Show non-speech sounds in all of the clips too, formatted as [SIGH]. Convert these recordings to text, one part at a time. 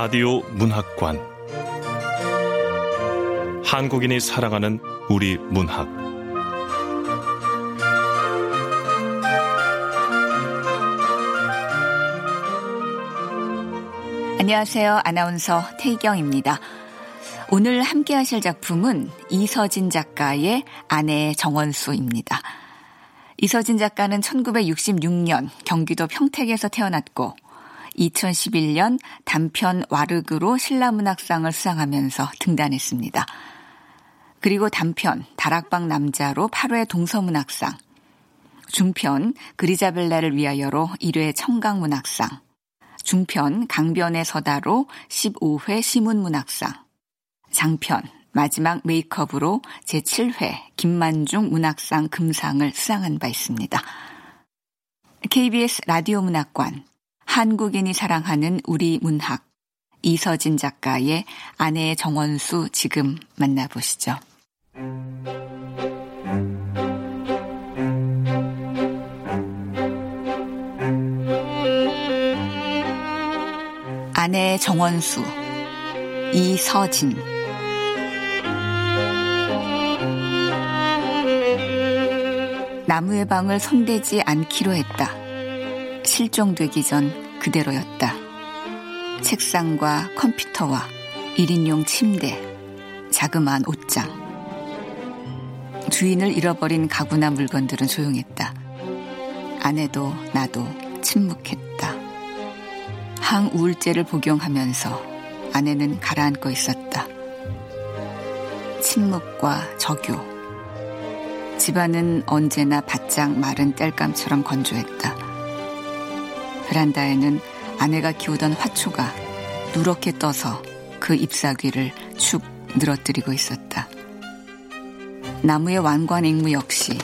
라디오 문학관 한국인이 사랑하는 우리 문학 안녕하세요. 아나운서 태희경입니다. 오늘 함께 하실 작품은 이서진 작가의 아내 정원수입니다. 이서진 작가는 1966년 경기도 평택에서 태어났고 2011년 단편 와르그로 신라문학상을 수상하면서 등단했습니다. 그리고 단편 다락방 남자로 8회 동서문학상, 중편 그리자벨라를 위하여로 1회 청강문학상, 중편 강변의 서다로 15회 시문문학상, 장편 마지막 메이크업으로 제7회 김만중 문학상 금상을 수상한 바 있습니다. KBS 라디오 문학관 한국인이 사랑하는 우리 문학 이서진 작가의 아내 정원수 지금 만나보시죠. 아내 정원수 이서진 나무의 방을 손대지 않기로 했다. 실종되기 전 그대로였다. 책상과 컴퓨터와 1인용 침대, 자그마한 옷장. 주인을 잃어버린 가구나 물건들은 조용했다. 아내도 나도 침묵했다. 항우울제를 복용하면서 아내는 가라앉고 있었다. 침묵과 적요. 집안은 언제나 바짝 마른 땔감처럼 건조했다. 베란다에는 아내가 키우던 화초가 누렇게 떠서 그 잎사귀를 축 늘어뜨리고 있었다. 나무의 완관 앵무 역시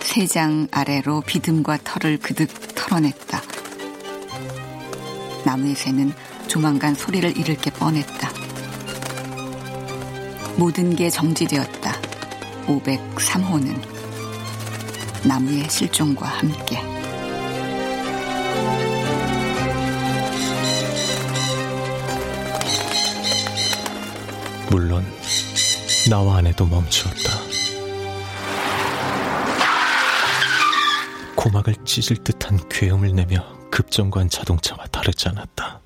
세 장 아래로 비듬과 털을 그득 털어냈다. 나무의 새는 조만간 소리를 잃을 게 뻔했다. 모든 게 정지되었다. 503호는 나무의 실종과 함께. 물론 나와 아내도 멈추었다. 고막을 찢을 듯한 괴음을 내며 급정거한 자동차와 다르지 않았다.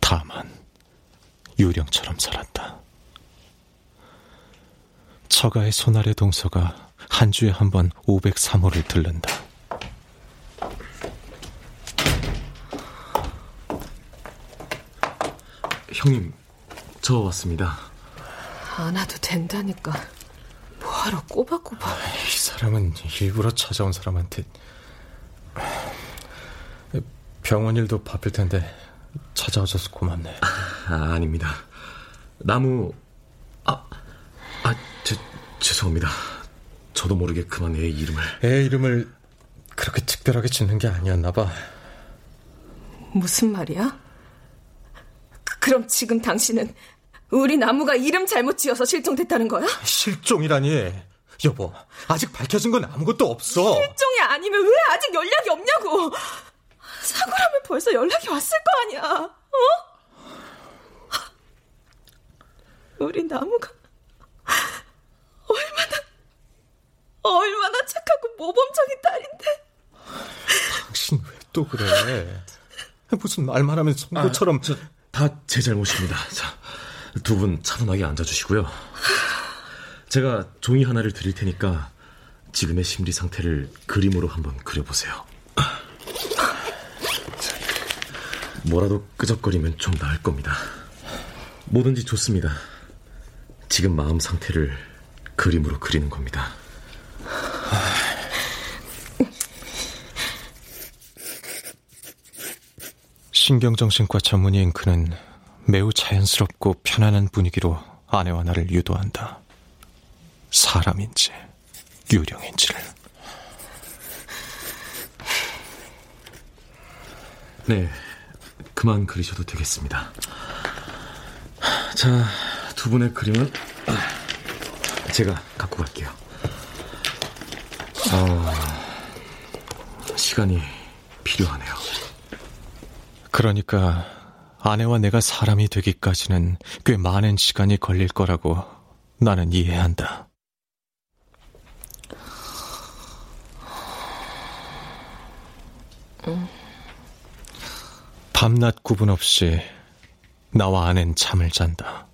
다만 유령처럼 살았다. 처가의 손아래 동서가 한 주에 한 번 503호를 들른다. 형님, 저 왔습니다. 안 와도 된다니까. 뭐하러 꼬박꼬박. 이 사람은 일부러 찾아온 사람한테 병원 일도 바쁠 텐데 찾아와줘서 고맙네. 아, 아닙니다. 나무 아, 아, 제, 죄송합니다. 저도 모르게 그만 애 이름을 애 이름을 그렇게 특별하게 짓는 게 아니었나 봐. 무슨 말이야? 그럼 지금 당신은 우리 나무가 이름 잘못 지어서 실종됐다는 거야? 실종이라니. 여보, 아직 밝혀진 건 아무것도 없어. 실종이 아니면 왜 아직 연락이 없냐고. 사고라면 벌써 연락이 왔을 거 아니야. 어? 우리 나무가 얼마나 얼마나 착하고 모범적인 딸인데. 당신 왜 또 그래? 무슨 말만 하면 선고처럼. 아, 다 제 잘못입니다. 자, 두 분 차분하게 앉아주시고요. 제가 종이 하나를 드릴 테니까 지금의 심리 상태를 그림으로 한번 그려보세요. 뭐라도 끄적거리면 좀 나을 겁니다. 뭐든지 좋습니다. 지금 마음 상태를 그림으로 그리는 겁니다. 신경정신과 전문의인 그는 매우 자연스럽고 편안한 분위기로 아내와 나를 유도한다. 사람인지 유령인지를. 네, 그만 그리셔도 되겠습니다. 자, 두 분의 그림은 제가 갖고 갈게요. 어, 시간이 필요하네요. 그러니까 아내와 내가 사람이 되기까지는 꽤 많은 시간이 걸릴 거라고 나는 이해한다. 밤낮 구분 없이 나와 아낸 잠을 잔다.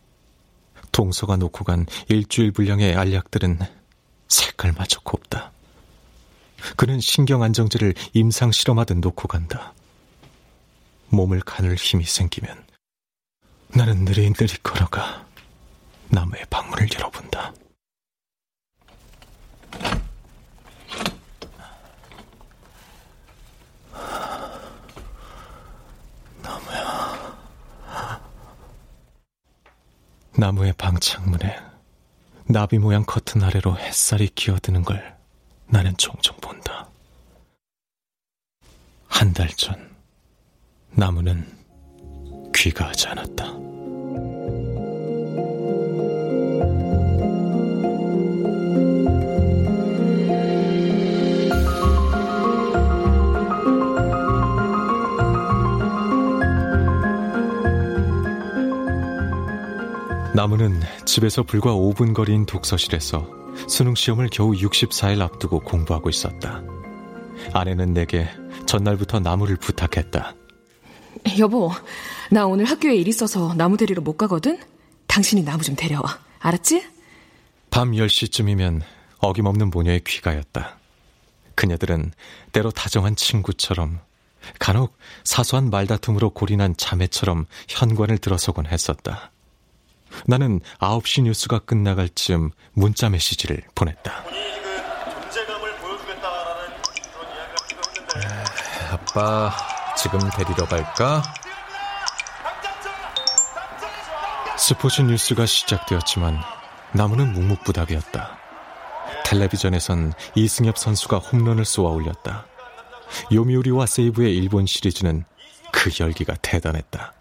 동서가 놓고 간 일주일 분량의 알약들은 색깔마저 곱다. 그는 신경 안정제를 임상 실험하듯 놓고 간다. 몸을 가눌 힘이 생기면 나는 느릿느릿 걸어가 나무의 방문을 열어본다. 나무야. 나무의 방 창문에 나비 모양 커튼 아래로 햇살이 기어드는 걸 나는 종종 본다. 한 달 전, 나무는 귀가하지 않았다. 나무는 집에서 불과 5분 거리인 독서실에서 수능 시험을 겨우 64일 앞두고 공부하고 있었다. 아내는 내게 전날부터 나무를 부탁했다. 여보, 나 오늘 학교에 일 있어서 나무 데리러 못 가거든? 당신이 나무 좀 데려와. 알았지? 밤 10시쯤이면 어김없는 모녀의 귀가였다. 그녀들은 때로 다정한 친구처럼 간혹 사소한 말다툼으로 골인한 자매처럼 현관을 들어서곤 했었다. 나는 9시 뉴스가 끝나갈 즈음 문자 메시지를 보냈다. 아빠, 지금 데리러 갈까? 스포츠 뉴스가 시작되었지만 나무는 묵묵부답이었다. 텔레비전에선 이승엽 선수가 홈런을 쏘아 올렸다. 요미우리와 세이브의 일본 시리즈는 그 열기가 대단했다.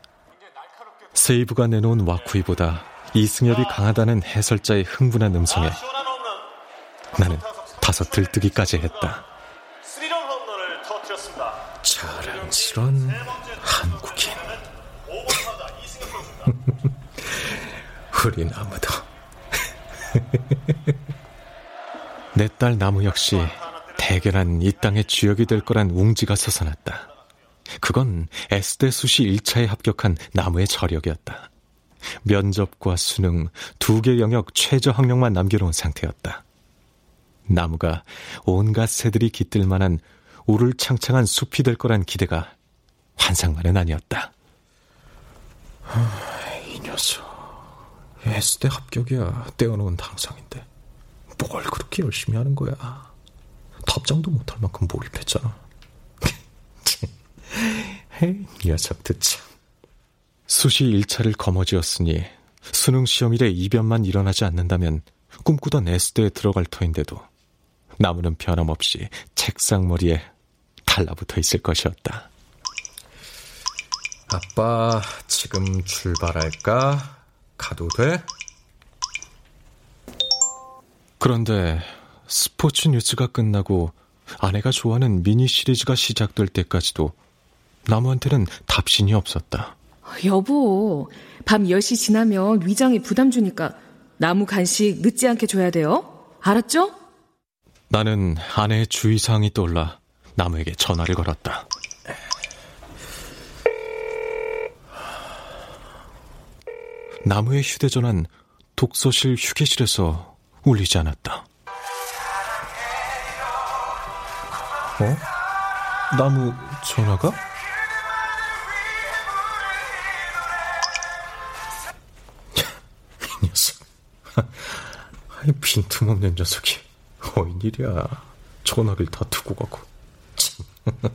세이브가 내놓은 와쿠이보다 이승엽이 강하다는 해설자의 흥분한 음성에 나는 다소 들뜨기까지 했다. 자랑스런 한국인. [LAUGHS] 우리 나무도. [LAUGHS] 내 딸 나무 역시 대견한 이 땅의 주역이 될 거란 웅지가 솟아났다. 그건 S대 수시 1차에 합격한 나무의 저력이었다. 면접과 수능 두 개 영역 최저 학력만 남겨놓은 상태였다. 나무가 온갖 새들이 깃들 만한 우를창창한 숲이 될 거란 기대가 환상만은 아니었다. 이 녀석. S대 합격이야. 떼어놓은 당상인데. 뭘 그렇게 열심히 하는 거야. 답장도 못할 만큼 몰입했잖아. [LAUGHS] 헤이, 녀석들 참. 수시 1차를 거머쥐었으니 수능 시험일에 이변만 일어나지 않는다면 꿈꾸던 S대에 들어갈 터인데도 나무는 변함없이 책상 머리에 달라붙어 있을 것이었다. 아빠, 지금 출발할까? 가도 돼? 그런데 스포츠 뉴스가 끝나고 아내가 좋아하는 미니 시리즈가 시작될 때까지도 나무한테는 답신이 없었다. 여보, 밤 10시 지나면 위장에 부담 주니까 나무 간식 늦지 않게 줘야 돼요. 알았죠? 나는 아내의 주의사항이 떠올라 나무에게 전화를 걸었다. 나무의 휴대전화는 독서실 휴게실에서 울리지 않았다. 어? 나무 전화가? [LAUGHS] 이 녀석. [LAUGHS] 아니, 빈틈없는 녀석이. 어인일이야. 전화를 다 두고 가고. [LAUGHS]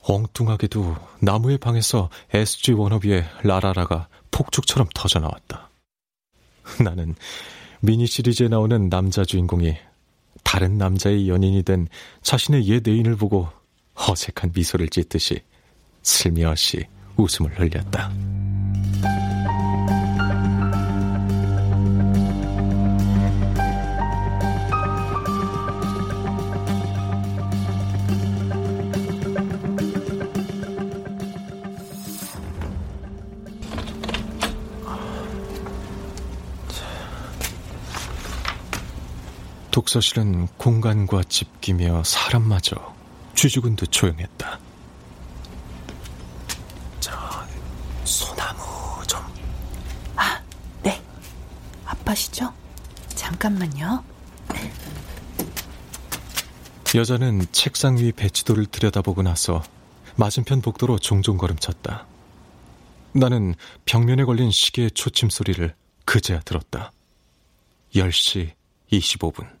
엉뚱하게도 나무의 방에서 SG 워너비의 라라라가 폭죽처럼 터져 나왔다. [LAUGHS] 나는 미니 시리즈에 나오는 남자 주인공이 다른 남자의 연인이 된 자신의 옛 애인을 보고 어색한 미소를 짓듯이 슬며시 웃음을 흘렸다. 독서실은 공간과 집기며 사람마저 쥐죽은 듯 조용했다. 저 소나무 좀. 아, 네. 아빠시죠? 잠깐만요. 여자는 책상 위 배치도를 들여다보고 나서 맞은편 복도로 종종 걸음쳤다. 나는 벽면에 걸린 시계의 초침 소리를 그제야 들었다. 10시 25분.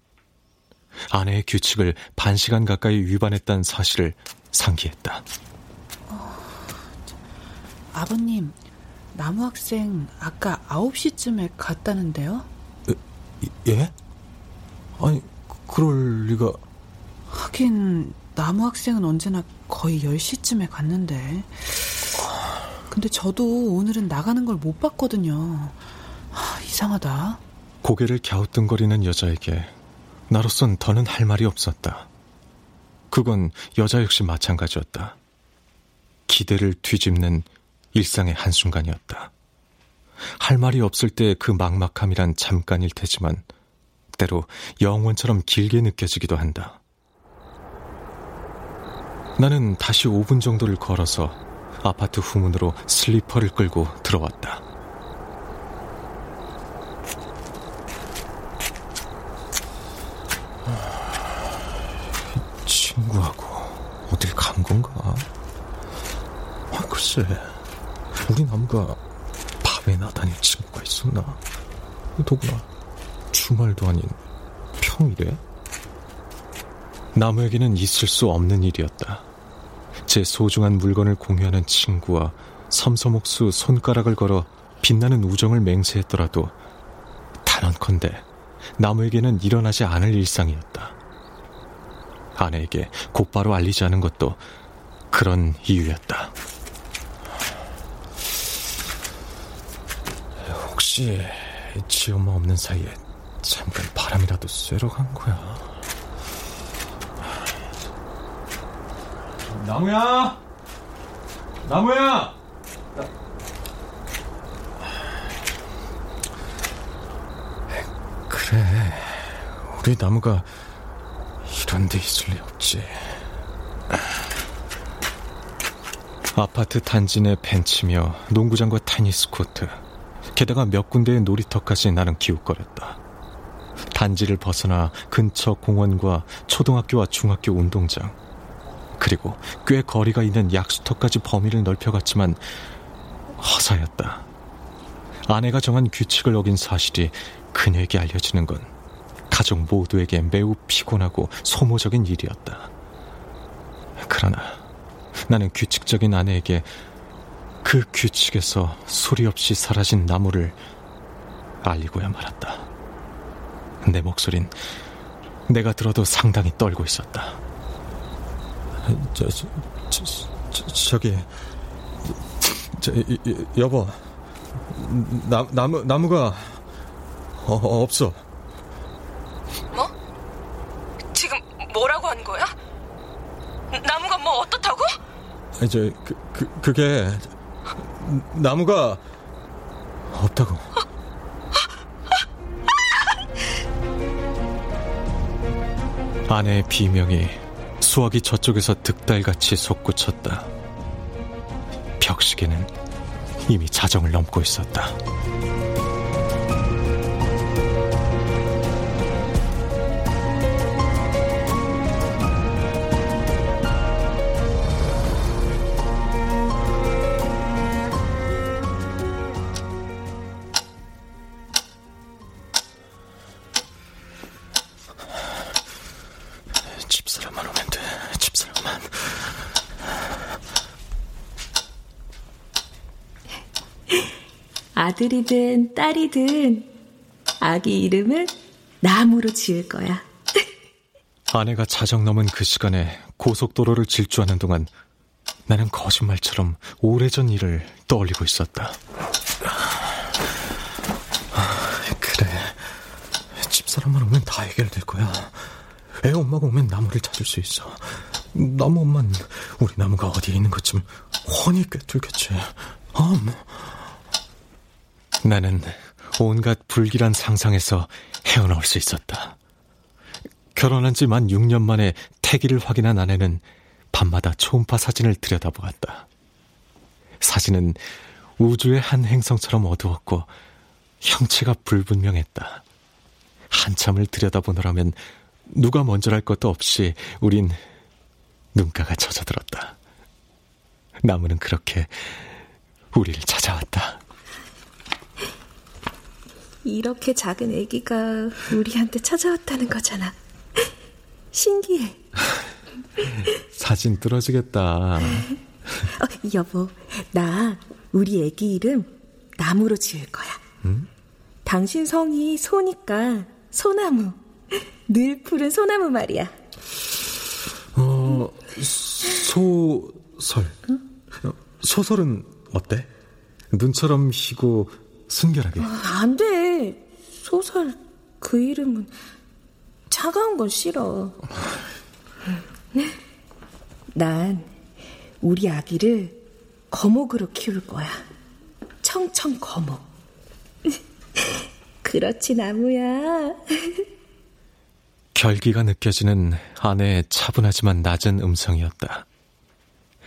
아내의 규칙을 반 시간 가까이 위반했다는 사실을 상기했다. 어, 아버님, 나무 학생 아까 9시쯤에 갔다는데요? 에, 예? 아니, 그럴 리가. 하긴, 나무 학생은 언제나 거의 10시쯤에 갔는데. 근데 저도 오늘은 나가는 걸 못 봤거든요. 하, 이상하다. 고개를 갸우뚱거리는 여자에게 나로선 더는 할 말이 없었다. 그건 여자 역시 마찬가지였다. 기대를 뒤집는 일상의 한순간이었다. 할 말이 없을 때 그 막막함이란 잠깐일 테지만 때로 영원처럼 길게 느껴지기도 한다. 나는 다시 5분 정도를 걸어서 아파트 후문으로 슬리퍼를 끌고 들어왔다. 친구하고 어딜 간 건가? 아, 글쎄, 우리 나무가 밤에 나다닐 친구가 있었나? 더구나 주말도 아닌 평일에? 나무에게는 있을 수 없는 일이었다. 제 소중한 물건을 공유하는 친구와 섬섬옥수 손가락을 걸어 빛나는 우정을 맹세했더라도 단언컨대 나무에게는 일어나지 않을 일상이었다. 아내에게 곧바로 알리지 않은 것도 그런 이유였다. 혹시 지 엄마 없는 사이에 잠깐 바람이라도 쐬러 간 거야? 나무야! 나무야! 그래, 우리 나무가 이런 데 있을 리 없지. 아파트 단지 내 벤치며 농구장과 테니스 코트, 게다가 몇 군데의 놀이터까지 나는 기웃거렸다. 단지를 벗어나 근처 공원과 초등학교와 중학교 운동장, 그리고 꽤 거리가 있는 약수터까지 범위를 넓혀갔지만 허사였다. 아내가 정한 규칙을 어긴 사실이 그녀에게 알려지는 건 가족 모두에게 매우 피곤하고 소모적인 일이었다. 그러나 나는 규칙적인 아내에게 그 규칙에서 소리 없이 사라진 나무를 알리고야 말았다. 내 목소린 내가 들어도 상당히 떨고 있었다. 저, 저, 저, 저 저기, 저, 여보, 나, 나무, 나무가 어, 없어. 뭐라고 한 거야? 나무가 뭐 어떻다고? 저, 그, 그, 그게, 나무가 없다고. 아내의 비명이 수화기 저쪽에서 득달같이 솟구쳤다. 벽시계는 이미 자정을 넘고 있었다. 아들이든 딸이든 아기 이름은 나무로 지을 거야. [LAUGHS] 아내가 자정 넘은 그 시간에 고속도로를 질주하는 동안 나는 거짓말처럼 오래전 일을 떠올리고 있었다. 그래. 집사람만 오면 다 해결될 거야. 애 엄마가 오면 나무를 찾을 수 있어. 나무 엄만 우리 나무가 어디에 있는 것쯤 훤히 꿰뚫겠지. 음. 나는 온갖 불길한 상상에서 헤어나올 수 있었다. 결혼한 지 만 6년 만에 태기를 확인한 아내는 밤마다 초음파 사진을 들여다보았다. 사진은 우주의 한 행성처럼 어두웠고 형체가 불분명했다. 한참을 들여다보느라면 누가 먼저랄 것도 없이 우린 눈가가 젖어들었다. 나무는 그렇게 우리를 찾아왔다. 이렇게 작은 아기가 우리한테 찾아왔다는 거잖아. 신기해. 사진 뚫어지겠다. 어, 여보, 나 우리 아기 이름 나무로 지을 거야. 응? 당신 성이 소니까 소나무. 늘 푸른 소나무 말이야. 어, 소설. 소설은 어때? 눈처럼 희고 순결하게. 어, 안 돼. 소설 그 이름은 차가운 건 싫어. 난 우리 아기를 거목으로 키울 거야. 청청 거목. 그렇지, 나무야. 결기가 느껴지는 아내의 차분하지만 낮은 음성이었다.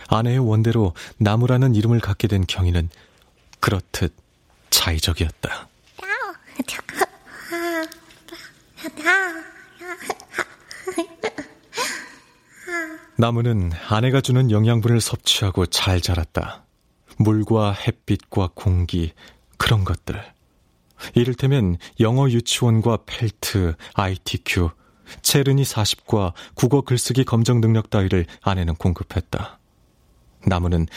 아내의 원대로 나무라는 이름을 갖게 된 경희는 그렇듯 자의적이었다. 나무는 아내가 주는 영양분을 섭취하고 잘 자랐다. 물과 햇빛과 공기, 그런 것들. 이를테면 영어 유치원과 펠트, ITQ, 체르니 40과 국어 글쓰기 검정 능력 따위를 아내는 공급했다. 나무는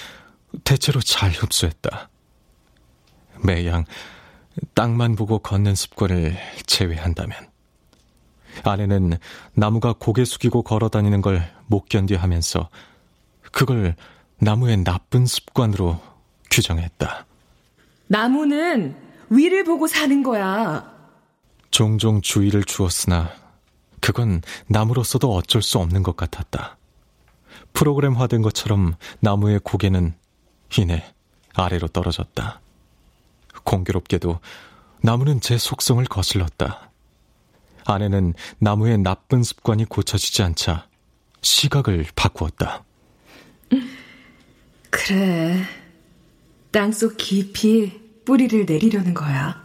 대체로 잘 흡수했다. 매양 땅만 보고 걷는 습관을 제외한다면 아내는 나무가 고개 숙이고 걸어 다니는 걸 못 견뎌 하면서 그걸 나무의 나쁜 습관으로 규정했다. 나무는 위를 보고 사는 거야. 종종 주의를 주었으나 그건 나무로서도 어쩔 수 없는 것 같았다. 프로그램화된 것처럼 나무의 고개는 이내 아래로 떨어졌다. 공교롭게도 나무는 제 속성을 거슬렀다. 아내는 나무의 나쁜 습관이 고쳐지지 않자 시각을 바꾸었다. 그래. 땅속 깊이 뿌리를 내리려는 거야.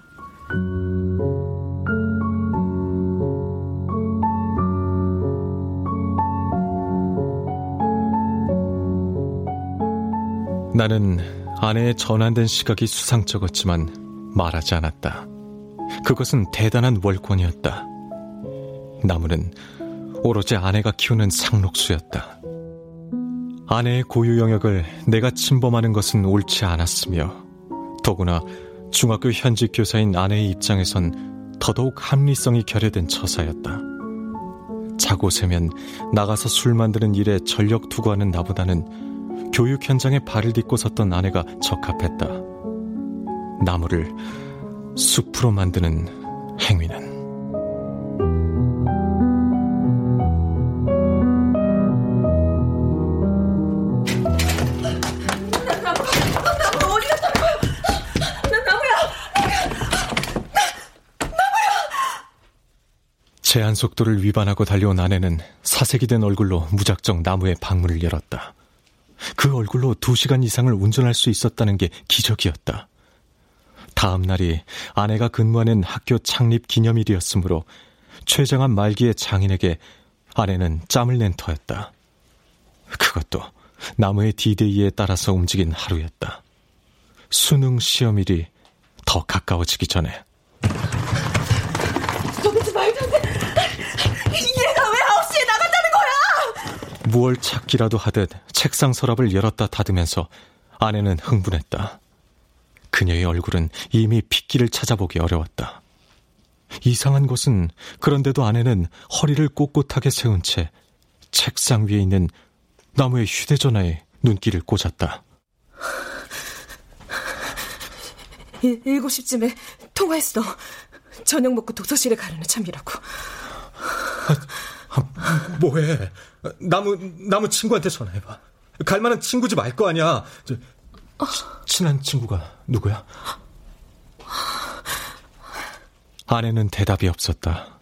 나는 아내의 전환된 시각이 수상쩍었지만 말하지 않았다. 그것은 대단한 월권이었다. 나무는 오로지 아내가 키우는 상록수였다. 아내의 고유 영역을 내가 침범하는 것은 옳지 않았으며 더구나 중학교 현직 교사인 아내의 입장에선 더더욱 합리성이 결여된 처사였다. 자고 세면 나가서 술 만드는 일에 전력 투구하는 나보다는 교육 현장에 발을 딛고 섰던 아내가 적합했다. 나무를 숲으로 만드는 행위는 제한 속도를 위반하고 달려온 아내는 사색이 된 얼굴로 무작정 나무의 방문을 열었다. 그 얼굴로 두 시간 이상을 운전할 수 있었다는 게 기적이었다. 다음 날이 아내가 근무하는 학교 창립 기념일이었으므로 최장한 말기의 장인에게 아내는 짬을 낸 터였다. 그것도 나무의 디데이에 따라서 움직인 하루였다. 수능 시험일이 더 가까워지기 전에. 도대체 말도 안 돼. 얘가 왜 9시에 나간다는 거야? 무얼 찾기라도 하듯 책상 서랍을 열었다 닫으면서 아내는 흥분했다. 그 그녀의 얼굴은 이미 핏기를 찾아보기 어려웠다. 이상한 것은 그런데도 아내는 허리를 꼿꼿하게 세운 채 책상 위에 있는 나무의 휴대전화에 눈길을 꽂았다. 일곱 시쯤에 통화했어. 저녁 먹고 도서실에 가려는 참이라고. 아, [LAUGHS] 뭐해? 나무 나무 친구한테 전화해봐. 갈 만한 친구지 말거 아니야. 저, 친한 친구가 누구야? 아내는 대답이 없었다.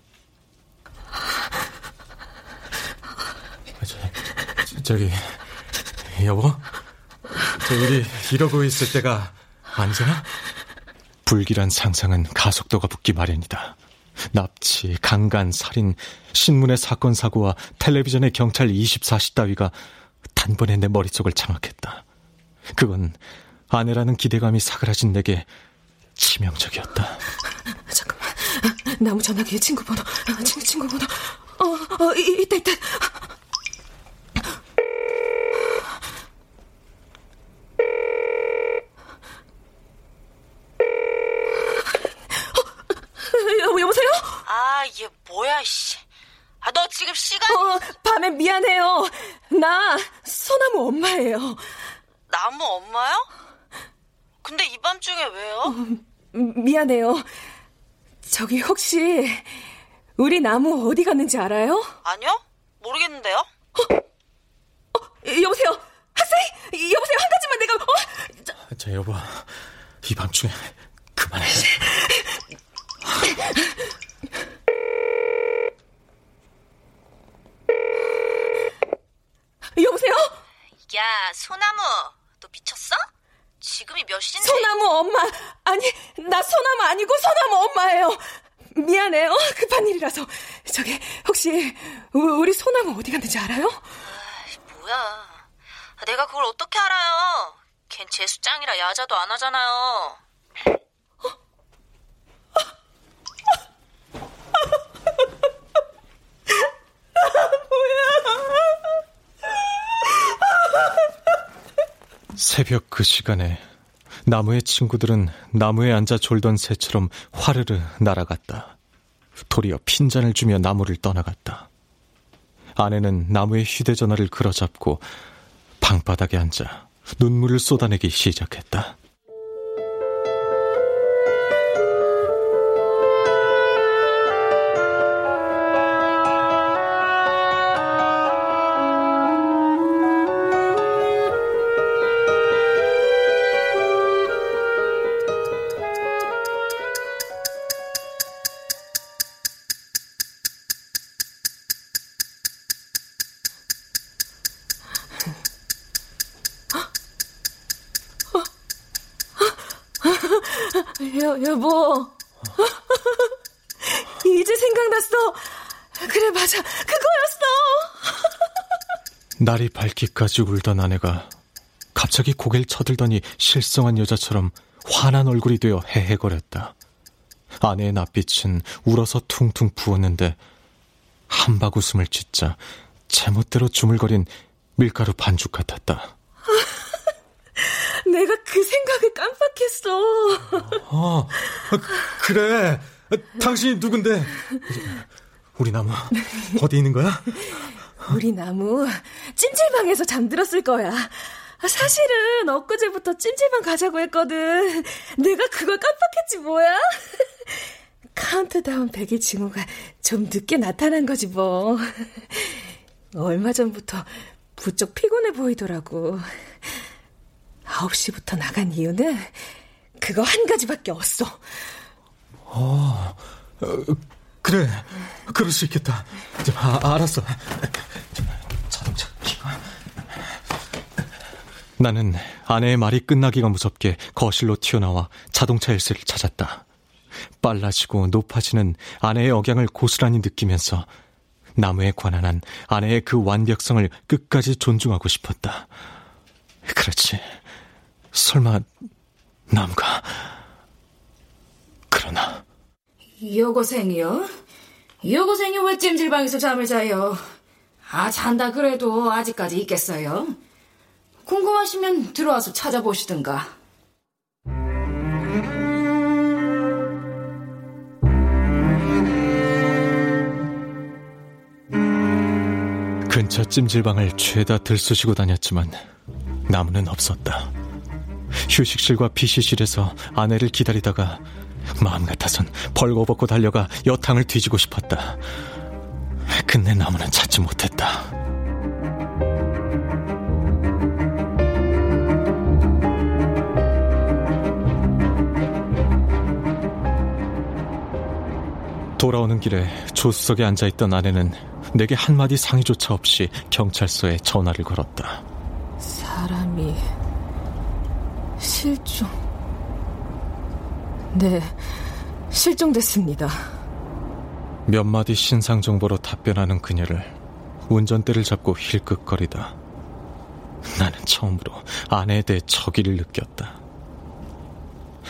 저, 저기 여보, 저 우리 이러고 있을 때가 언제나? 불길한 상상은 가속도가 붙기 마련이다. 납치, 강간, 살인, 신문의 사건 사고와 텔레비전의 경찰 24시 따위가 단번에 내 머릿속을 장악했다. 그건 아내라는 기대감이 사그라진 내게 치명적이었다. [LAUGHS] 잠깐만. 나무 전화기에 친구 번호. 친구, 친구 번호. 어, 어, 이, 있다, 있다. 어, 여보세요? 아, 얘 뭐야, 씨. 아, 너 지금 시간? 어, 밤에 미안해요. 나 소나무 엄마예요. 나무 엄마요? 근데 이 밤중에 왜요? 어, 미안해요. 저기 혹시 우리 나무 어디 갔는지 알아요? 아니요? 모르겠는데요? 어? 어, 여보세요? 학생? 여보세요? 한 가지만 내가 어? 자, 자 여보. 이 밤중에 그만해. 여보세요? 야, 소나무. 너 미쳤어? 지금이 몇 시인데? 소나무 엄마. 아니, 나 소나무 아니고 소나무 엄마예요. 미안해요. 급한 일이라서. 저기, 혹시, 우리 소나무 어디 갔는지 알아요? 아, 뭐야. 내가 그걸 어떻게 알아요? 걘 재수 짱이라 야자도 안 하잖아요. 새벽 그 시간에 나무의 친구들은 나무에 앉아 졸던 새처럼 화르르 날아갔다. 도리어 핀잔을 주며 나무를 떠나갔다. 아내는 나무의 휴대전화를 끌어잡고 방바닥에 앉아 눈물을 쏟아내기 시작했다. 그거였어. [LAUGHS] 날이 밝기까지 울던 아내가 갑자기 고개를 쳐들더니 실성한 여자처럼 환한 얼굴이 되어 헤헤거렸다. 아내의 낯빛은 울어서 퉁퉁 부었는데 한박 웃음을 짓자 제멋대로 주물거린 밀가루 반죽 같았다. [LAUGHS] 내가 그 생각을 깜빡했어. 어, 그래. 당신이 누군데? [LAUGHS] 우리 나무 어디 있는 거야? 우리 나무 찜질방에서 잠들었을 거야. 사실은 엊그제부터 찜질방 가자고 했거든. 내가 그걸 깜빡했지 뭐야? 카운트다운 100일 징후가 좀 늦게 나타난 거지 뭐. 얼마 전부터 부쩍 피곤해 보이더라고. 9시부터 나간 이유는 그거 한 가지밖에 없어. 어, 그래. 그럴 수 있겠다. 아, 알았어. 자동차 키가. 나는 아내의 말이 끝나기가 무섭게 거실로 튀어나와 자동차 열쇠를 찾았다. 빨라지고 높아지는 아내의 억양을 고스란히 느끼면서 나무에 관한 한 아내의 그 완벽성을 끝까지 존중하고 싶었다. 그렇지. 설마 나무가 그러나 여고생이요? 여고생이 왜 찜질방에서 잠을 자요? 아, 잔다 그래도 아직까지 있겠어요? 궁금하시면 들어와서 찾아보시든가. 근처 찜질방을 죄다 들쑤시고 다녔지만 나무는 없었다. 휴식실과 PC실에서 아내를 기다리다가 마음 같아선 벌거벗고 달려가 여탕을 뒤지고 싶었다. 끝내 나무는 찾지 못했다. 돌아오는 길에 조수석에 앉아있던 아내는 내게 한마디 상의조차 없이 경찰서에 전화를 걸었다. 사람이 실종. 네, 실종됐습니다. 몇 마디 신상 정보로 답변하는 그녀를 운전대를 잡고 힐끗거리다. 나는 처음으로 아내에 대해 적의를 느꼈다.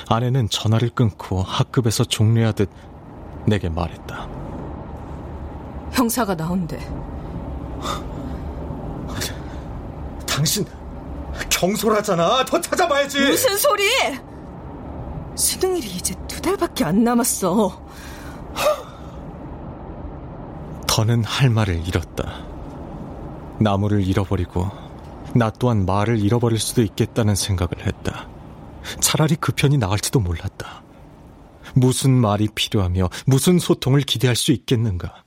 아내는 전화를 끊고 학급에서 종례하듯 내게 말했다. 형사가 나온대. 당신 경솔하잖아. 더 찾아봐야지. 무슨 소리? 수능일이 이제 두 달밖에 안 남았어. 더는 할 말을 잃었다. 나무를 잃어버리고 나 또한 말을 잃어버릴 수도 있겠다는 생각을 했다. 차라리 그 편이 나을지도 몰랐다. 무슨 말이 필요하며 무슨 소통을 기대할 수 있겠는가?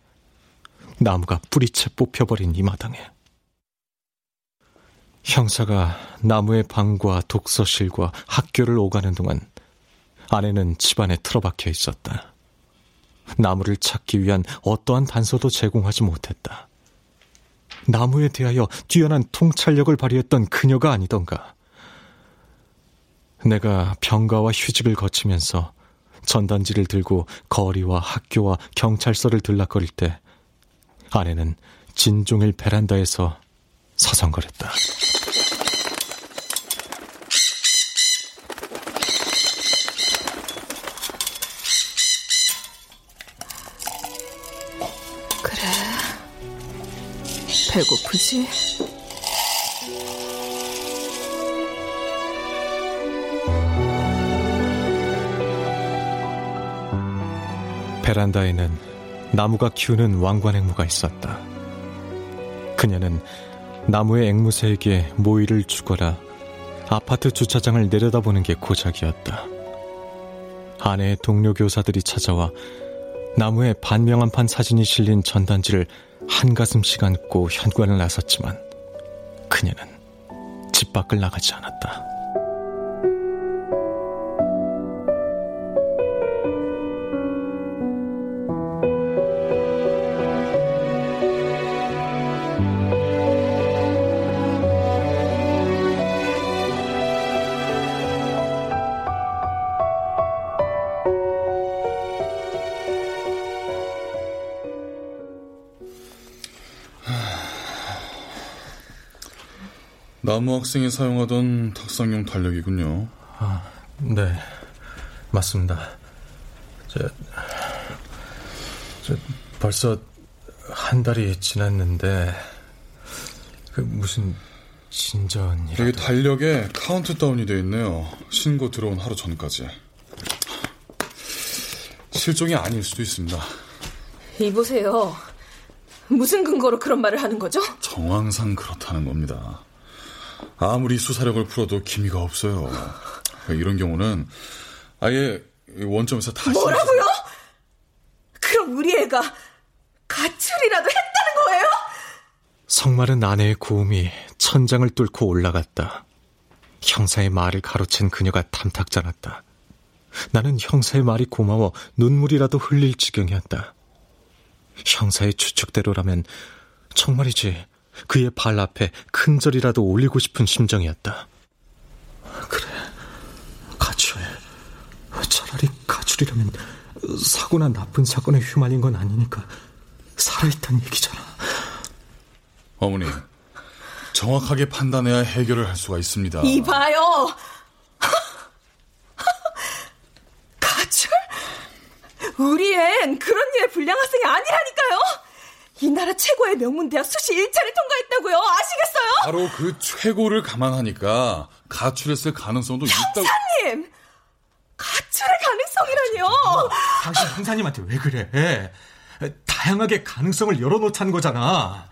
나무가 뿌리채 뽑혀버린 이 마당에. 형사가 나무의 방과 독서실과 학교를 오가는 동안 아내는 집안에 틀어박혀 있었다. 나무를 찾기 위한 어떠한 단서도 제공하지 못했다. 나무에 대하여 뛰어난 통찰력을 발휘했던 그녀가 아니던가. 내가 병가와 휴직을 거치면서 전단지를 들고 거리와 학교와 경찰서를 들락거릴 때 아내는 진종일 베란다에서 서성거렸다. 배고프지? 베란다에는 나무가 키우는 왕관 앵무가 있었다. 그녀는 나무의 앵무새에게 모이를 주거나 아파트 주차장을 내려다보는 게 고작이었다. 아내의 동료 교사들이 찾아와 나무에 반명 한 판 사진이 실린 전단지를 한가슴씩 안고 현관을 나섰지만 그녀는 집 밖을 나가지 않았다. 나무 학생이 사용하던 탁상용 달력이군요. 아, 네. 맞습니다. 저, 저 벌써 한 달이 지났는데 그 무슨 진전 일 여기 달력에 카운트다운이 되어 있네요. 신고 들어온 하루 전까지. 실종이 아닐 수도 있습니다. 이보세요. 무슨 근거로 그런 말을 하는 거죠? 정황상 그렇다는 겁니다. 아무리 수사력을 풀어도 기미가 없어요. 이런 경우는 아예 원점에서 다시 뭐라고요? 그럼 우리 애가 가출이라도 했다는 거예요? 성마른 아내의 고음이 천장을 뚫고 올라갔다. 형사의 말을 가로챈 그녀가 탐탁잖았다. 나는 형사의 말이 고마워 눈물이라도 흘릴 지경이었다. 형사의 추측대로라면 정말이지 그의 발 앞에 큰 절이라도 올리고 싶은 심정이었다. 그래, 가출. 차라리 가출이라면 사고나 나쁜 사건에 휘말린 건 아니니까 살아있단 얘기잖아. 어머니, 정확하게 판단해야 해결을 할 수가 있습니다. 이봐요. [LAUGHS] 가출? 우리 앤 그런 류의 불량 학생이 아니라니까요. 이 나라 최고의 명문대학 수시 1차를 통과했다고요. 아시겠어요? 바로 그 최고를 감안하니까 가출했을 가능성도 있다고. 형사님! 가출의 가능성이라니요. 당신 형사님한테 왜 그래? 다양하게 가능성을 열어놓자는 거잖아.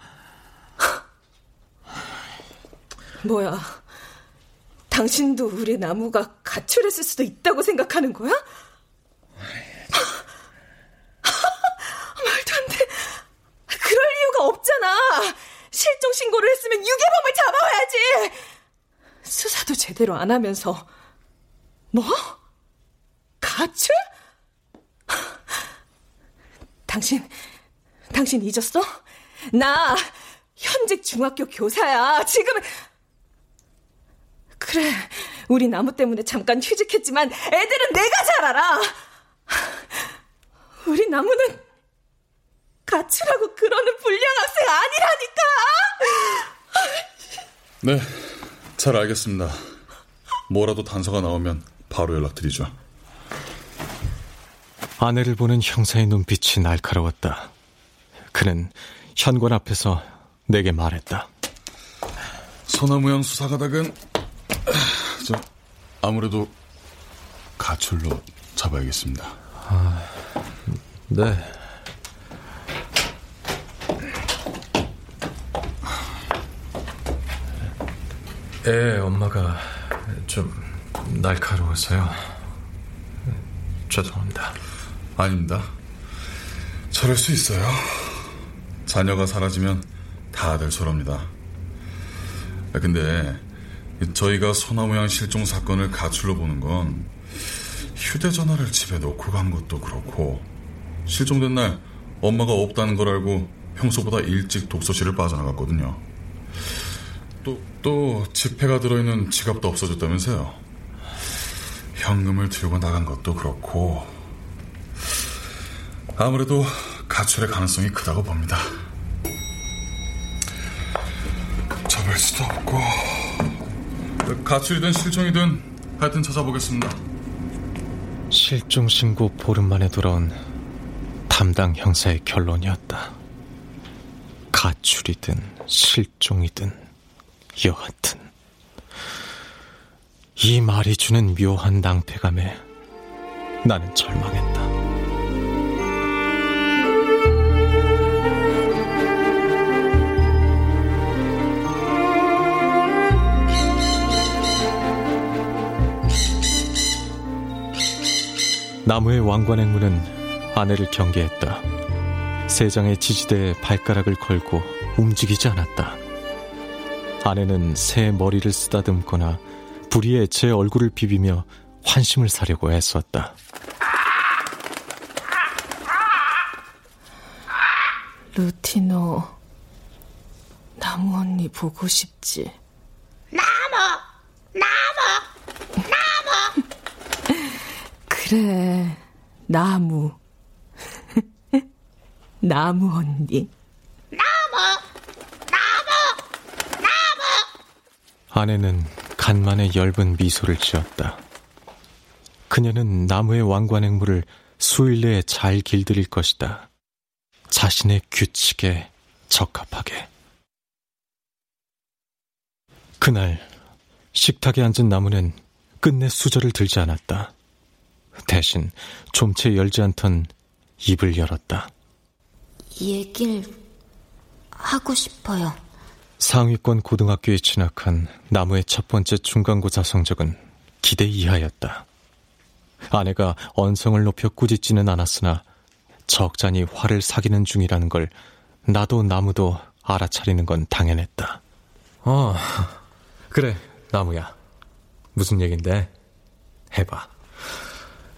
뭐야? 당신도 우리 나무가 가출했을 수도 있다고 생각하는 거야? 말도 안 돼. 그럴 이유가 없잖아. 실종 신고를 했으면 유괴범을 잡아와야지. 수사도 제대로 안 하면서. 뭐? 가출? 당신, 당신 잊었어? 나 현직 중학교 교사야. 지금은 그래, 우리 나무 때문에 잠깐 휴직했지만 애들은 내가 잘 알아. 우리 나무는 가출하고 그러는 불량 학생 아니라니까. 네, 잘 알겠습니다. 뭐라도 단서가 나오면 바로 연락드리죠. 아내를 보는 형사의 눈빛이 날카로웠다. 그는 현관 앞에서 내게 말했다. 소나무형 수사가닥은 저 아무래도 가출로 잡아야겠습니다. 아, 네. 애 엄마가 좀 날카로워서요. 죄송합니다. 아닙니다. 저럴 수 있어요. 자녀가 사라지면 다들 저럽니다. 근데 저희가 소나무양 실종 사건을 가출로 보는 건 휴대전화를 집에 놓고 간 것도 그렇고 실종된 날 엄마가 없다는 걸 알고 평소보다 일찍 독서실을 빠져나갔거든요. 또, 또 지폐가 들어있는 지갑도 없어졌다면서요. 현금을 들고 나간 것도 그렇고 아무래도 가출의 가능성이 크다고 봅니다. 잡을 수도 없고 가출이든 실종이든 하여튼 찾아보겠습니다. 실종 신고 보름 만에 돌아온 담당 형사의 결론이었다. 가출이든 실종이든 여하튼 이 말이 주는 묘한 낭패감에 나는 절망했다. 나무의 왕관행문은 아내를 경계했다. 세 장의 지지대에 발가락을 걸고 움직이지 않았다. 아내는 새 머리를 쓰다듬거나 부리에 제 얼굴을 비비며 환심을 사려고 애썼다. 루티노, 나무 언니 보고 싶지? 나무! 나무! 나무! [LAUGHS] 그래, 나무. [LAUGHS] 나무 언니. 나무! 나무! 나무! 아내는 간만에 엷은 미소를 지었다. 그녀는 나무의 왕관행물을 수일 내에 잘 길들일 것이다. 자신의 규칙에 적합하게. 그날 식탁에 앉은 나무는 끝내 수저를 들지 않았다. 대신 좀 채 열지 않던 입을 열었다. 얘길 하고 싶어요. 상위권 고등학교에 진학한 나무의 첫 번째 중간고사 성적은 기대 이하였다. 아내가 언성을 높여 꾸짖지는 않았으나 적잖이 화를 사귀는 중이라는 걸 나도 나무도 알아차리는 건 당연했다. 어, 그래, 나무야. 무슨 얘긴데? 해봐.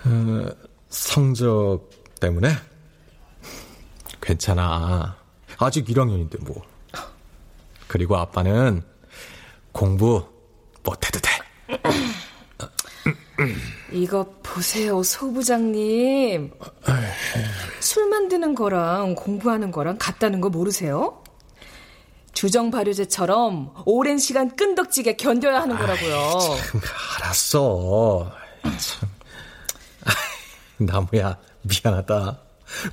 어, 성적 때문에? 괜찮아. 아직 1학년인데 뭐. 그리고 아빠는 공부 못해도 돼. 이거 보세요, 소부장님. 술 만드는 거랑 공부하는 거랑 같다는 거 모르세요? 주정 발효제처럼 오랜 시간 끈덕지게 견뎌야 하는 거라고요. 아이, 참, 알았어. 참. 나무야, 미안하다.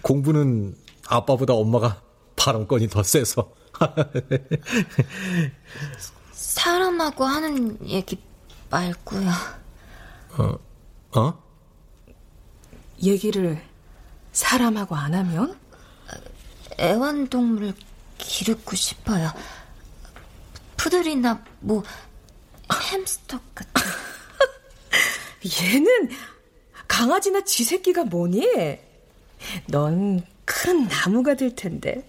공부는 아빠보다 엄마가 발언권이 더 세서. 사람하고 하는 얘기 말고요. 어, 어? 얘기를 사람하고 안 하면? 애완동물을 기르고 싶어요. 푸들이나 뭐 햄스터 같은. [LAUGHS] 얘는 강아지나 쥐 새끼가 뭐니? 넌 큰 나무가 될 텐데.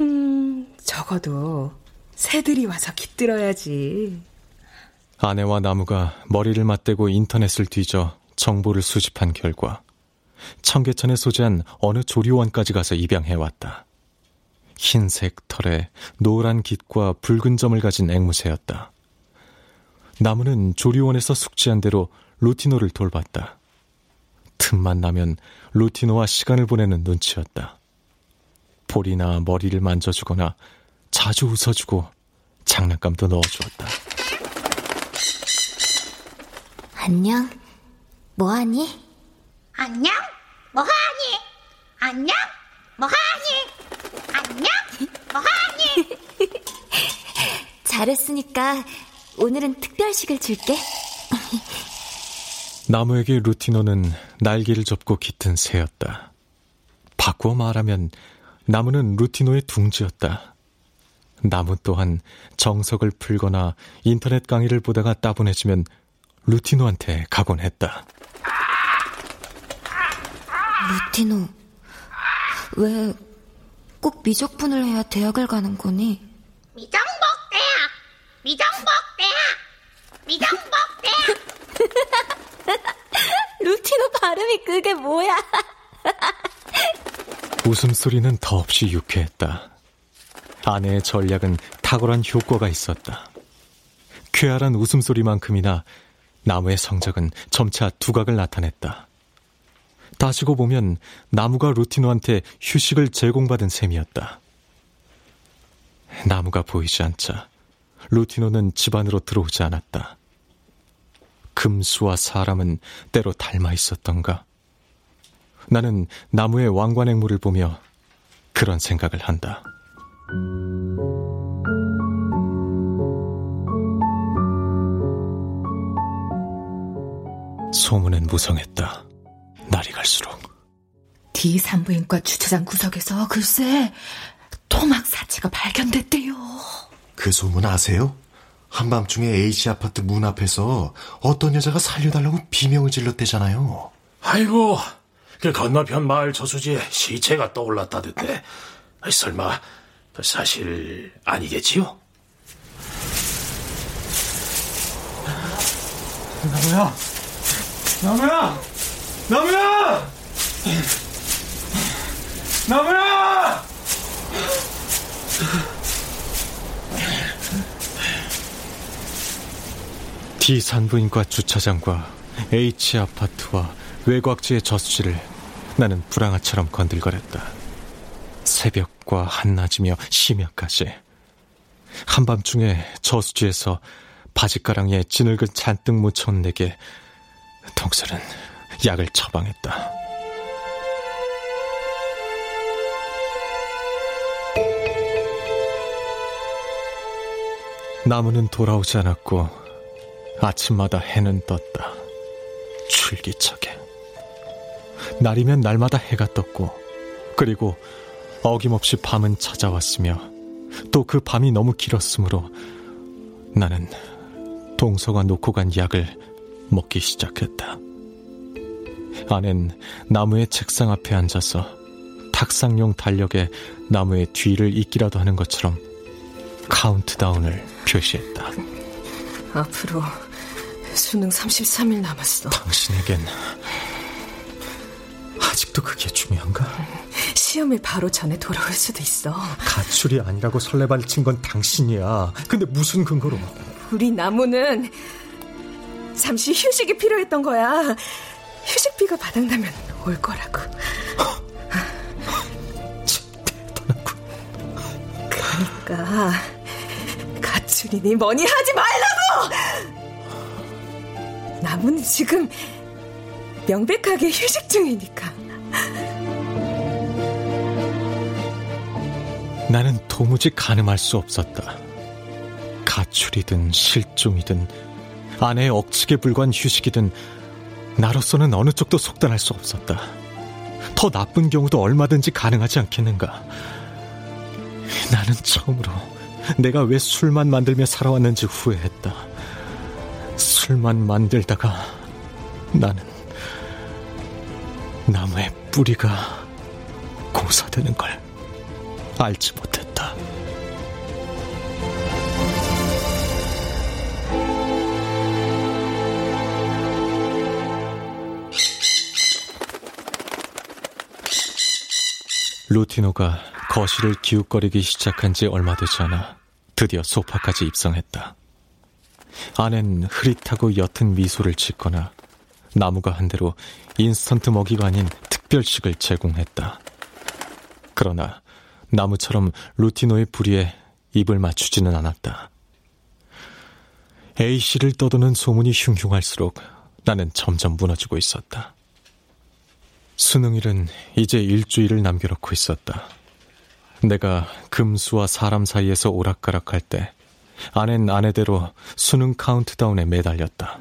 음, 적어도 새들이 와서 깃들어야지. 아내와 나무가 머리를 맞대고 인터넷을 뒤져 정보를 수집한 결과 청계천에 소재한 어느 조리원까지 가서 입양해왔다. 흰색 털에 노란 깃과 붉은 점을 가진 앵무새였다. 나무는 조리원에서 숙지한 대로 루티노를 돌봤다. 틈만 나면 루티노와 시간을 보내는 눈치였다. 볼이나 머리를 만져주거나 자주 웃어주고 장난감도 넣어주었다. 안녕. 뭐하니? 안녕? 뭐하니? 안녕? 뭐하니? 안녕? 뭐하니? [LAUGHS] 잘했으니까 오늘은 특별식을 줄게. [LAUGHS] 나무에게 루티노는 날개를 접고 깃든 새였다. 바꾸어 말하면 나무는 루티노의 둥지였다. 나무 또한 정석을 풀거나 인터넷 강의를 보다가 따분해지면 루티노한테 가곤 했다. 루티노, 왜 꼭 미적분을 해야 대학을 가는 거니? 미정복 대학! 미정복 대학! 미정복 대학! [LAUGHS] 루티노 발음이 그게 뭐야? [LAUGHS] 웃음소리는 더없이 유쾌했다. 아내의 전략은 탁월한 효과가 있었다. 쾌활한 웃음소리만큼이나 나무의 성적은 점차 두각을 나타냈다. 따지고 보면 나무가 루티노한테 휴식을 제공받은 셈이었다. 나무가 보이지 않자 루티노는 집 안으로 들어오지 않았다. 금수와 사람은 때로 닮아 있었던가? 나는 나무의 왕관앵무를 보며 그런 생각을 한다. 소문은 무성했다. 날이 갈수록. D 산부인과 주차장 구석에서 글쎄 토막 사체가 발견됐대요. 그 소문 아세요? 한밤중에 H 아파트 문 앞에서 어떤 여자가 살려달라고 비명을 질렀대잖아요. 아이고, 그 건너편 마을 저수지에 시체가 떠올랐다던데. 설마 사실 아니겠지요? 나무야! 나무야! 나무야! 나무야! D 산부인과 주차장과 H 아파트와 외곽지의 저수지를 나는 불황아처럼 건들거렸다. 새벽과 한낮이며 심야까지. 한밤중에 저수지에서 바지가랑이에 진흙을 잔뜩 묻혀온 내게 동설은 약을 처방했다. 나무는 돌아오지 않았고 아침마다 해는 떴다. 줄기차게. 날이면 날마다 해가 떴고 그리고 어김없이 밤은 찾아왔으며 또 그 밤이 너무 길었으므로 나는 동서가 놓고 간 약을 먹기 시작했다. 아낸 나무의 책상 앞에 앉아서 탁상용 달력에 나무의 뒤를 잇기라도 하는 것처럼 카운트다운을 표시했다. 앞으로 수능 33일 남았어. 당신에겐 아직도 그게 중요한가? 시험을 바로 전에 돌아올 수도 있어. 가출이 아니라고 설레발 친 건 당신이야. 근데 무슨 근거로? 우리 나무는 잠시 휴식이 필요했던 거야. 휴식비가 바닥나면 올 거라고. 그러니까 가출이니 뭐니 하지 말라고! 나무는 지금 명백하게 휴식 중이니까. 나는 도무지 가늠할 수 없었다. 가출이든 실종이든 아내의 억측에 불과한 휴식이든 나로서는 어느 쪽도 속단할 수 없었다. 더 나쁜 경우도 얼마든지 가능하지 않겠는가. 나는 처음으로 내가 왜 술만 만들며 살아왔는지 후회했다. 술만 만들다가 나는 나무의 뿌리가 고사되는 걸 알지 못했다. 루티노가 거실을 기웃거리기 시작한 지 얼마 되지 않아 드디어 소파까지 입성했다. 안엔 흐릿하고 옅은 미소를 짓거나 나무가 한 대로 인스턴트 먹이가 아닌 특별식을 제공했다. 그러나 나무처럼 루티노의 부리에 입을 맞추지는 않았다. A씨를 떠도는 소문이 흉흉할수록 나는 점점 무너지고 있었다. 수능일은 이제 일주일을 남겨놓고 있었다. 내가 금수와 사람 사이에서 오락가락할 때 아낸 아내대로 수능 카운트다운에 매달렸다.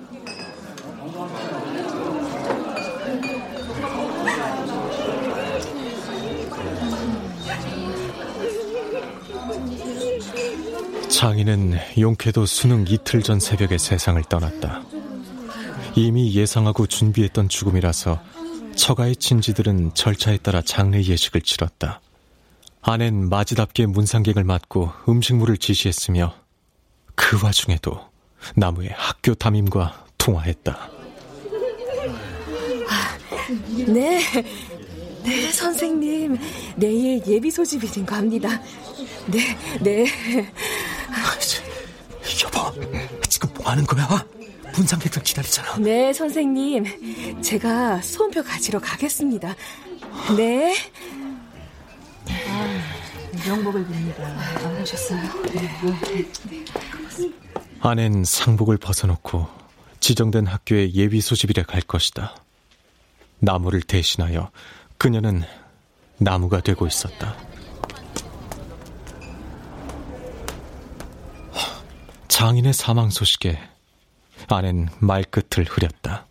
장인은 용케도 수능 이틀 전 새벽에 세상을 떠났다. 이미 예상하고 준비했던 죽음이라서 처가의 친지들은 절차에 따라 장례 예식을 치렀다. 아낸 마지답게 문상객을 맞고 음식물을 지시했으며 그 와중에도 나무의 학교 담임과 통화했다. 네, 네, 선생님. 내일 예비 소집이신 겁니다. 네, 네. 여보, 지금 뭐 하는 거야? 분상객들 기다리잖아. 네, 선생님. 제가 수험표 가지러 가겠습니다. 네. 명복을 빕니다. 안 오셨어요? 네. 아낸 상복을 벗어놓고 지정된 학교에 예비 소집일에 갈 것이다. 나무를 대신하여 그녀는 나무가 되고 있었다. 장인의 사망 소식에 아낸 말끝을 흐렸다.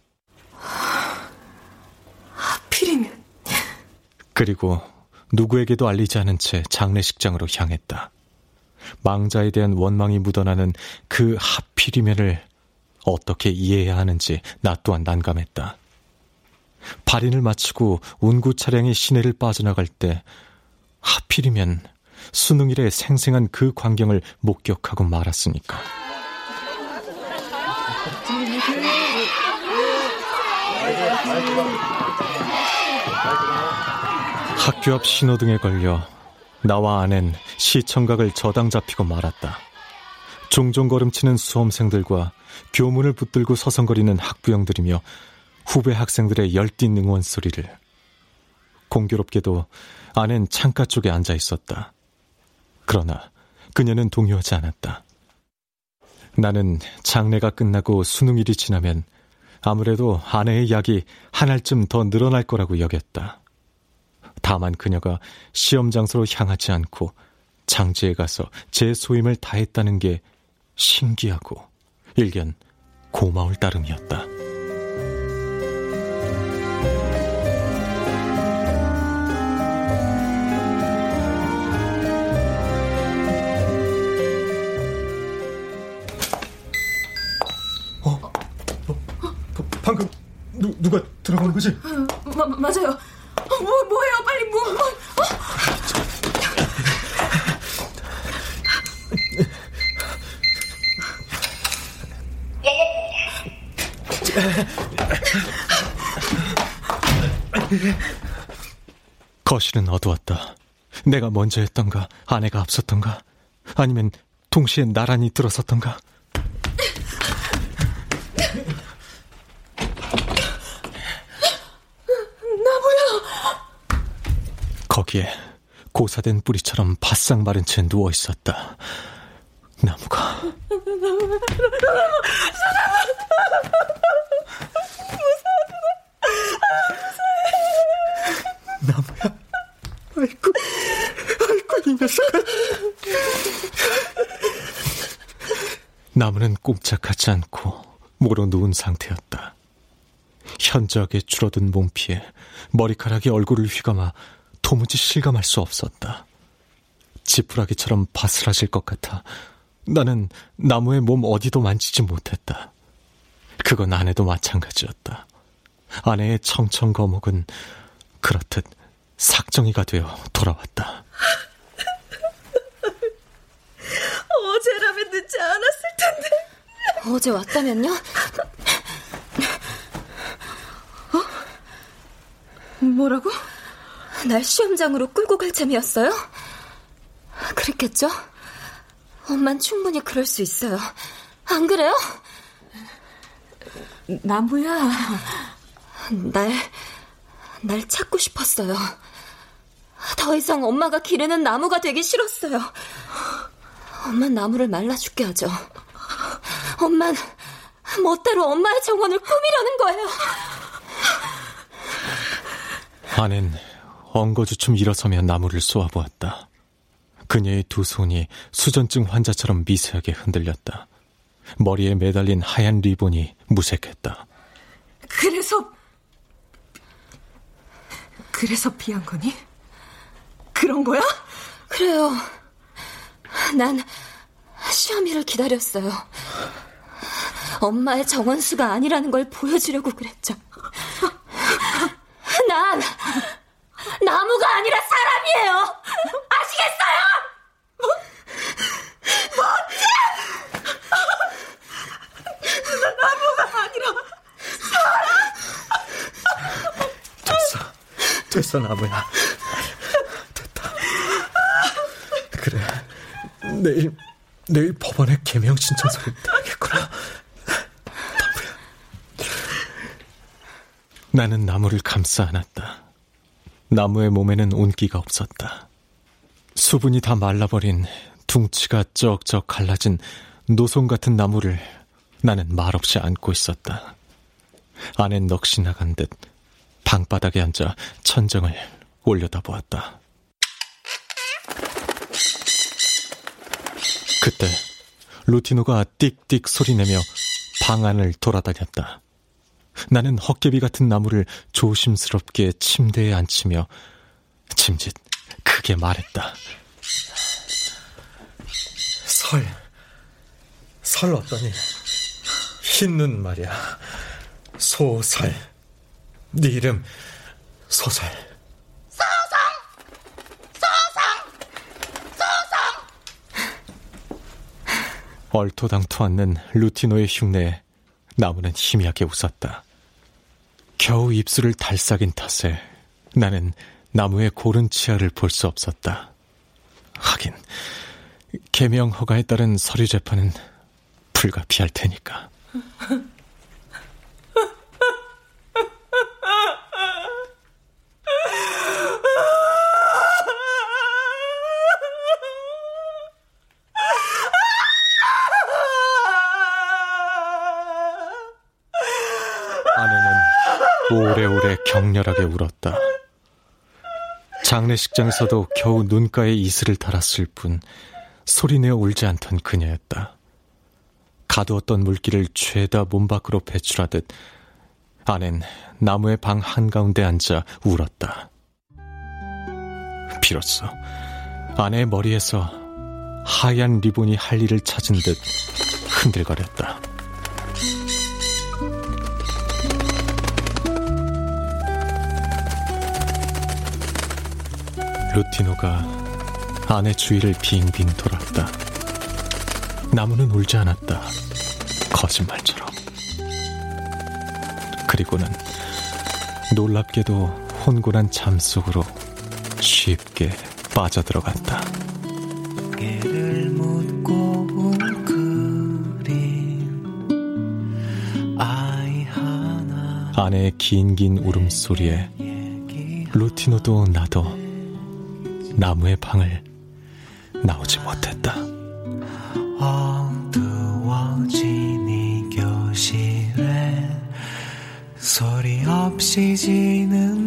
하필이면. 그리고 누구에게도 알리지 않은 채 장례식장으로 향했다. 망자에 대한 원망이 묻어나는 그 하필이면을 어떻게 이해해야 하는지 나 또한 난감했다. 발인을 마치고 운구 차량이 시내를 빠져나갈 때 하필이면 수능일의 생생한 그 광경을 목격하고 말았으니까. 학교 앞 신호등에 걸려 나와 아낸 시청각을 저당 잡히고 말았다. 종종 걸음치는 수험생들과 교문을 붙들고 서성거리는 학부형들이며 후배 학생들의 열띤 응원 소리를. 공교롭게도 아낸 창가 쪽에 앉아 있었다. 그러나 그녀는 동요하지 않았다. 나는 장례가 끝나고 수능일이 지나면 아무래도 아내의 약이 한 알쯤 더 늘어날 거라고 여겼다. 다만 그녀가 시험 장소로 향하지 않고 장지에 가서 제 소임을 다했다는 게 신기하고 일견 고마울 따름이었다. 방금 누, 누가 들어간 거지? 마, 맞아요. 뭐, 뭐예요? 빨리 뭐, 뭐. 어? 거실은 어두웠다. 내가 먼저 했던가, 아내가 앞섰던가, 아니면 동시에 나란히 들어섰던가. 나무야! 거기에 고사된 뿌리처럼 바싹 마른 채 누워 있었다. 나무가. 나무야. 아이고, 아이고, 이 녀석아. 나무는 꼼짝하지 않고 모로 누운 상태였다. 현저하게 줄어든 몸피에 머리카락이 얼굴을 휘감아 도무지 실감할 수 없었다. 지푸라기처럼 바스라질 것 같아 나는 나무의 몸 어디도 만지지 못했다. 그건 아내도 마찬가지였다. 아내의 청청 거목은 그렇듯 삭정이가 되어 돌아왔다. [LAUGHS] 어제라면 늦지 않았을 텐데. 어제 왔다면요? 어? 뭐라고? 날 시험장으로 끌고 갈 참이었어요? 그랬겠죠? 엄만 충분히 그럴 수 있어요. 안 그래요? 나무야. 날, 날 찾고 싶었어요. 더 이상 엄마가 기르는 나무가 되기 싫었어요. 엄만 나무를 말라 죽게 하죠. 엄만 멋대로 엄마의 정원을 꾸미려는 거예요. 아낸 엉거주춤 일어서며 나무를 쏘아보았다. 그녀의 두 손이 수전증 환자처럼 미세하게 흔들렸다. 머리에 매달린 하얀 리본이 무색했다. 그래서 그래서 피한 거니? 그런 거야? 그래요. 난 시험일을 기다렸어요. 엄마의 정원수가 아니라는 걸 보여주려고 그랬죠. 난 나무가 아니라 사람이에요. 아시겠어요? 뭐? 뭐지? 나무가 아니라 사람? 됐어. 됐어, 나무야. 됐다. 그래. 내일, 내일 법원에 개명 신청서를 내겠구나. 나는 나무를 감싸 안았다. 나무의 몸에는 온기가 없었다. 수분이 다 말라버린 둥치가 쩍쩍 갈라진 노송 같은 나무를 나는 말없이 안고 있었다. 안엔 넋이 나간 듯 방바닥에 앉아 천정을 올려다보았다. 그때 루티노가 띡띡 소리내며 방 안을 돌아다녔다. 나는 헛개비 같은 나무를 조심스럽게 침대에 앉히며 짐짓 크게 말했다. 설. 설 어떠니? 흰눈 말이야. 소설. 네 이름 소설. 소성! 소성! 소성! 얼토당토 않는 루티노의 흉내에 나무는 희미하게 웃었다. 겨우 입술을 달싹인 탓에 나는 나무의 고른 치아를 볼 수 없었다. 하긴 개명 허가에 따른 서류 재판은 불가피할 테니까. [LAUGHS] 아내는 오래오래 격렬하게 울었다. 장례식장에서도 겨우 눈가에 이슬을 달았을 뿐 소리내어 울지 않던 그녀였다. 가두었던 물기를 죄다 몸 밖으로 배출하듯 아낸 나무의 방 한가운데 앉아 울었다. 비로소 아내의 머리에서 하얀 리본이 할 일을 찾은 듯 흔들거렸다. 루티노가 아내 주위를 빙빙 돌았다. 나무는 울지 않았다. 거짓말처럼. 그리고는 놀랍게도 혼곤한 잠 속으로 쉽게 빠져들어갔다. 아내의 긴긴 울음소리에 루티노도 나도 나무의 방을 나오지 못했다. 어두워진 이 교실에 소리 없이 지는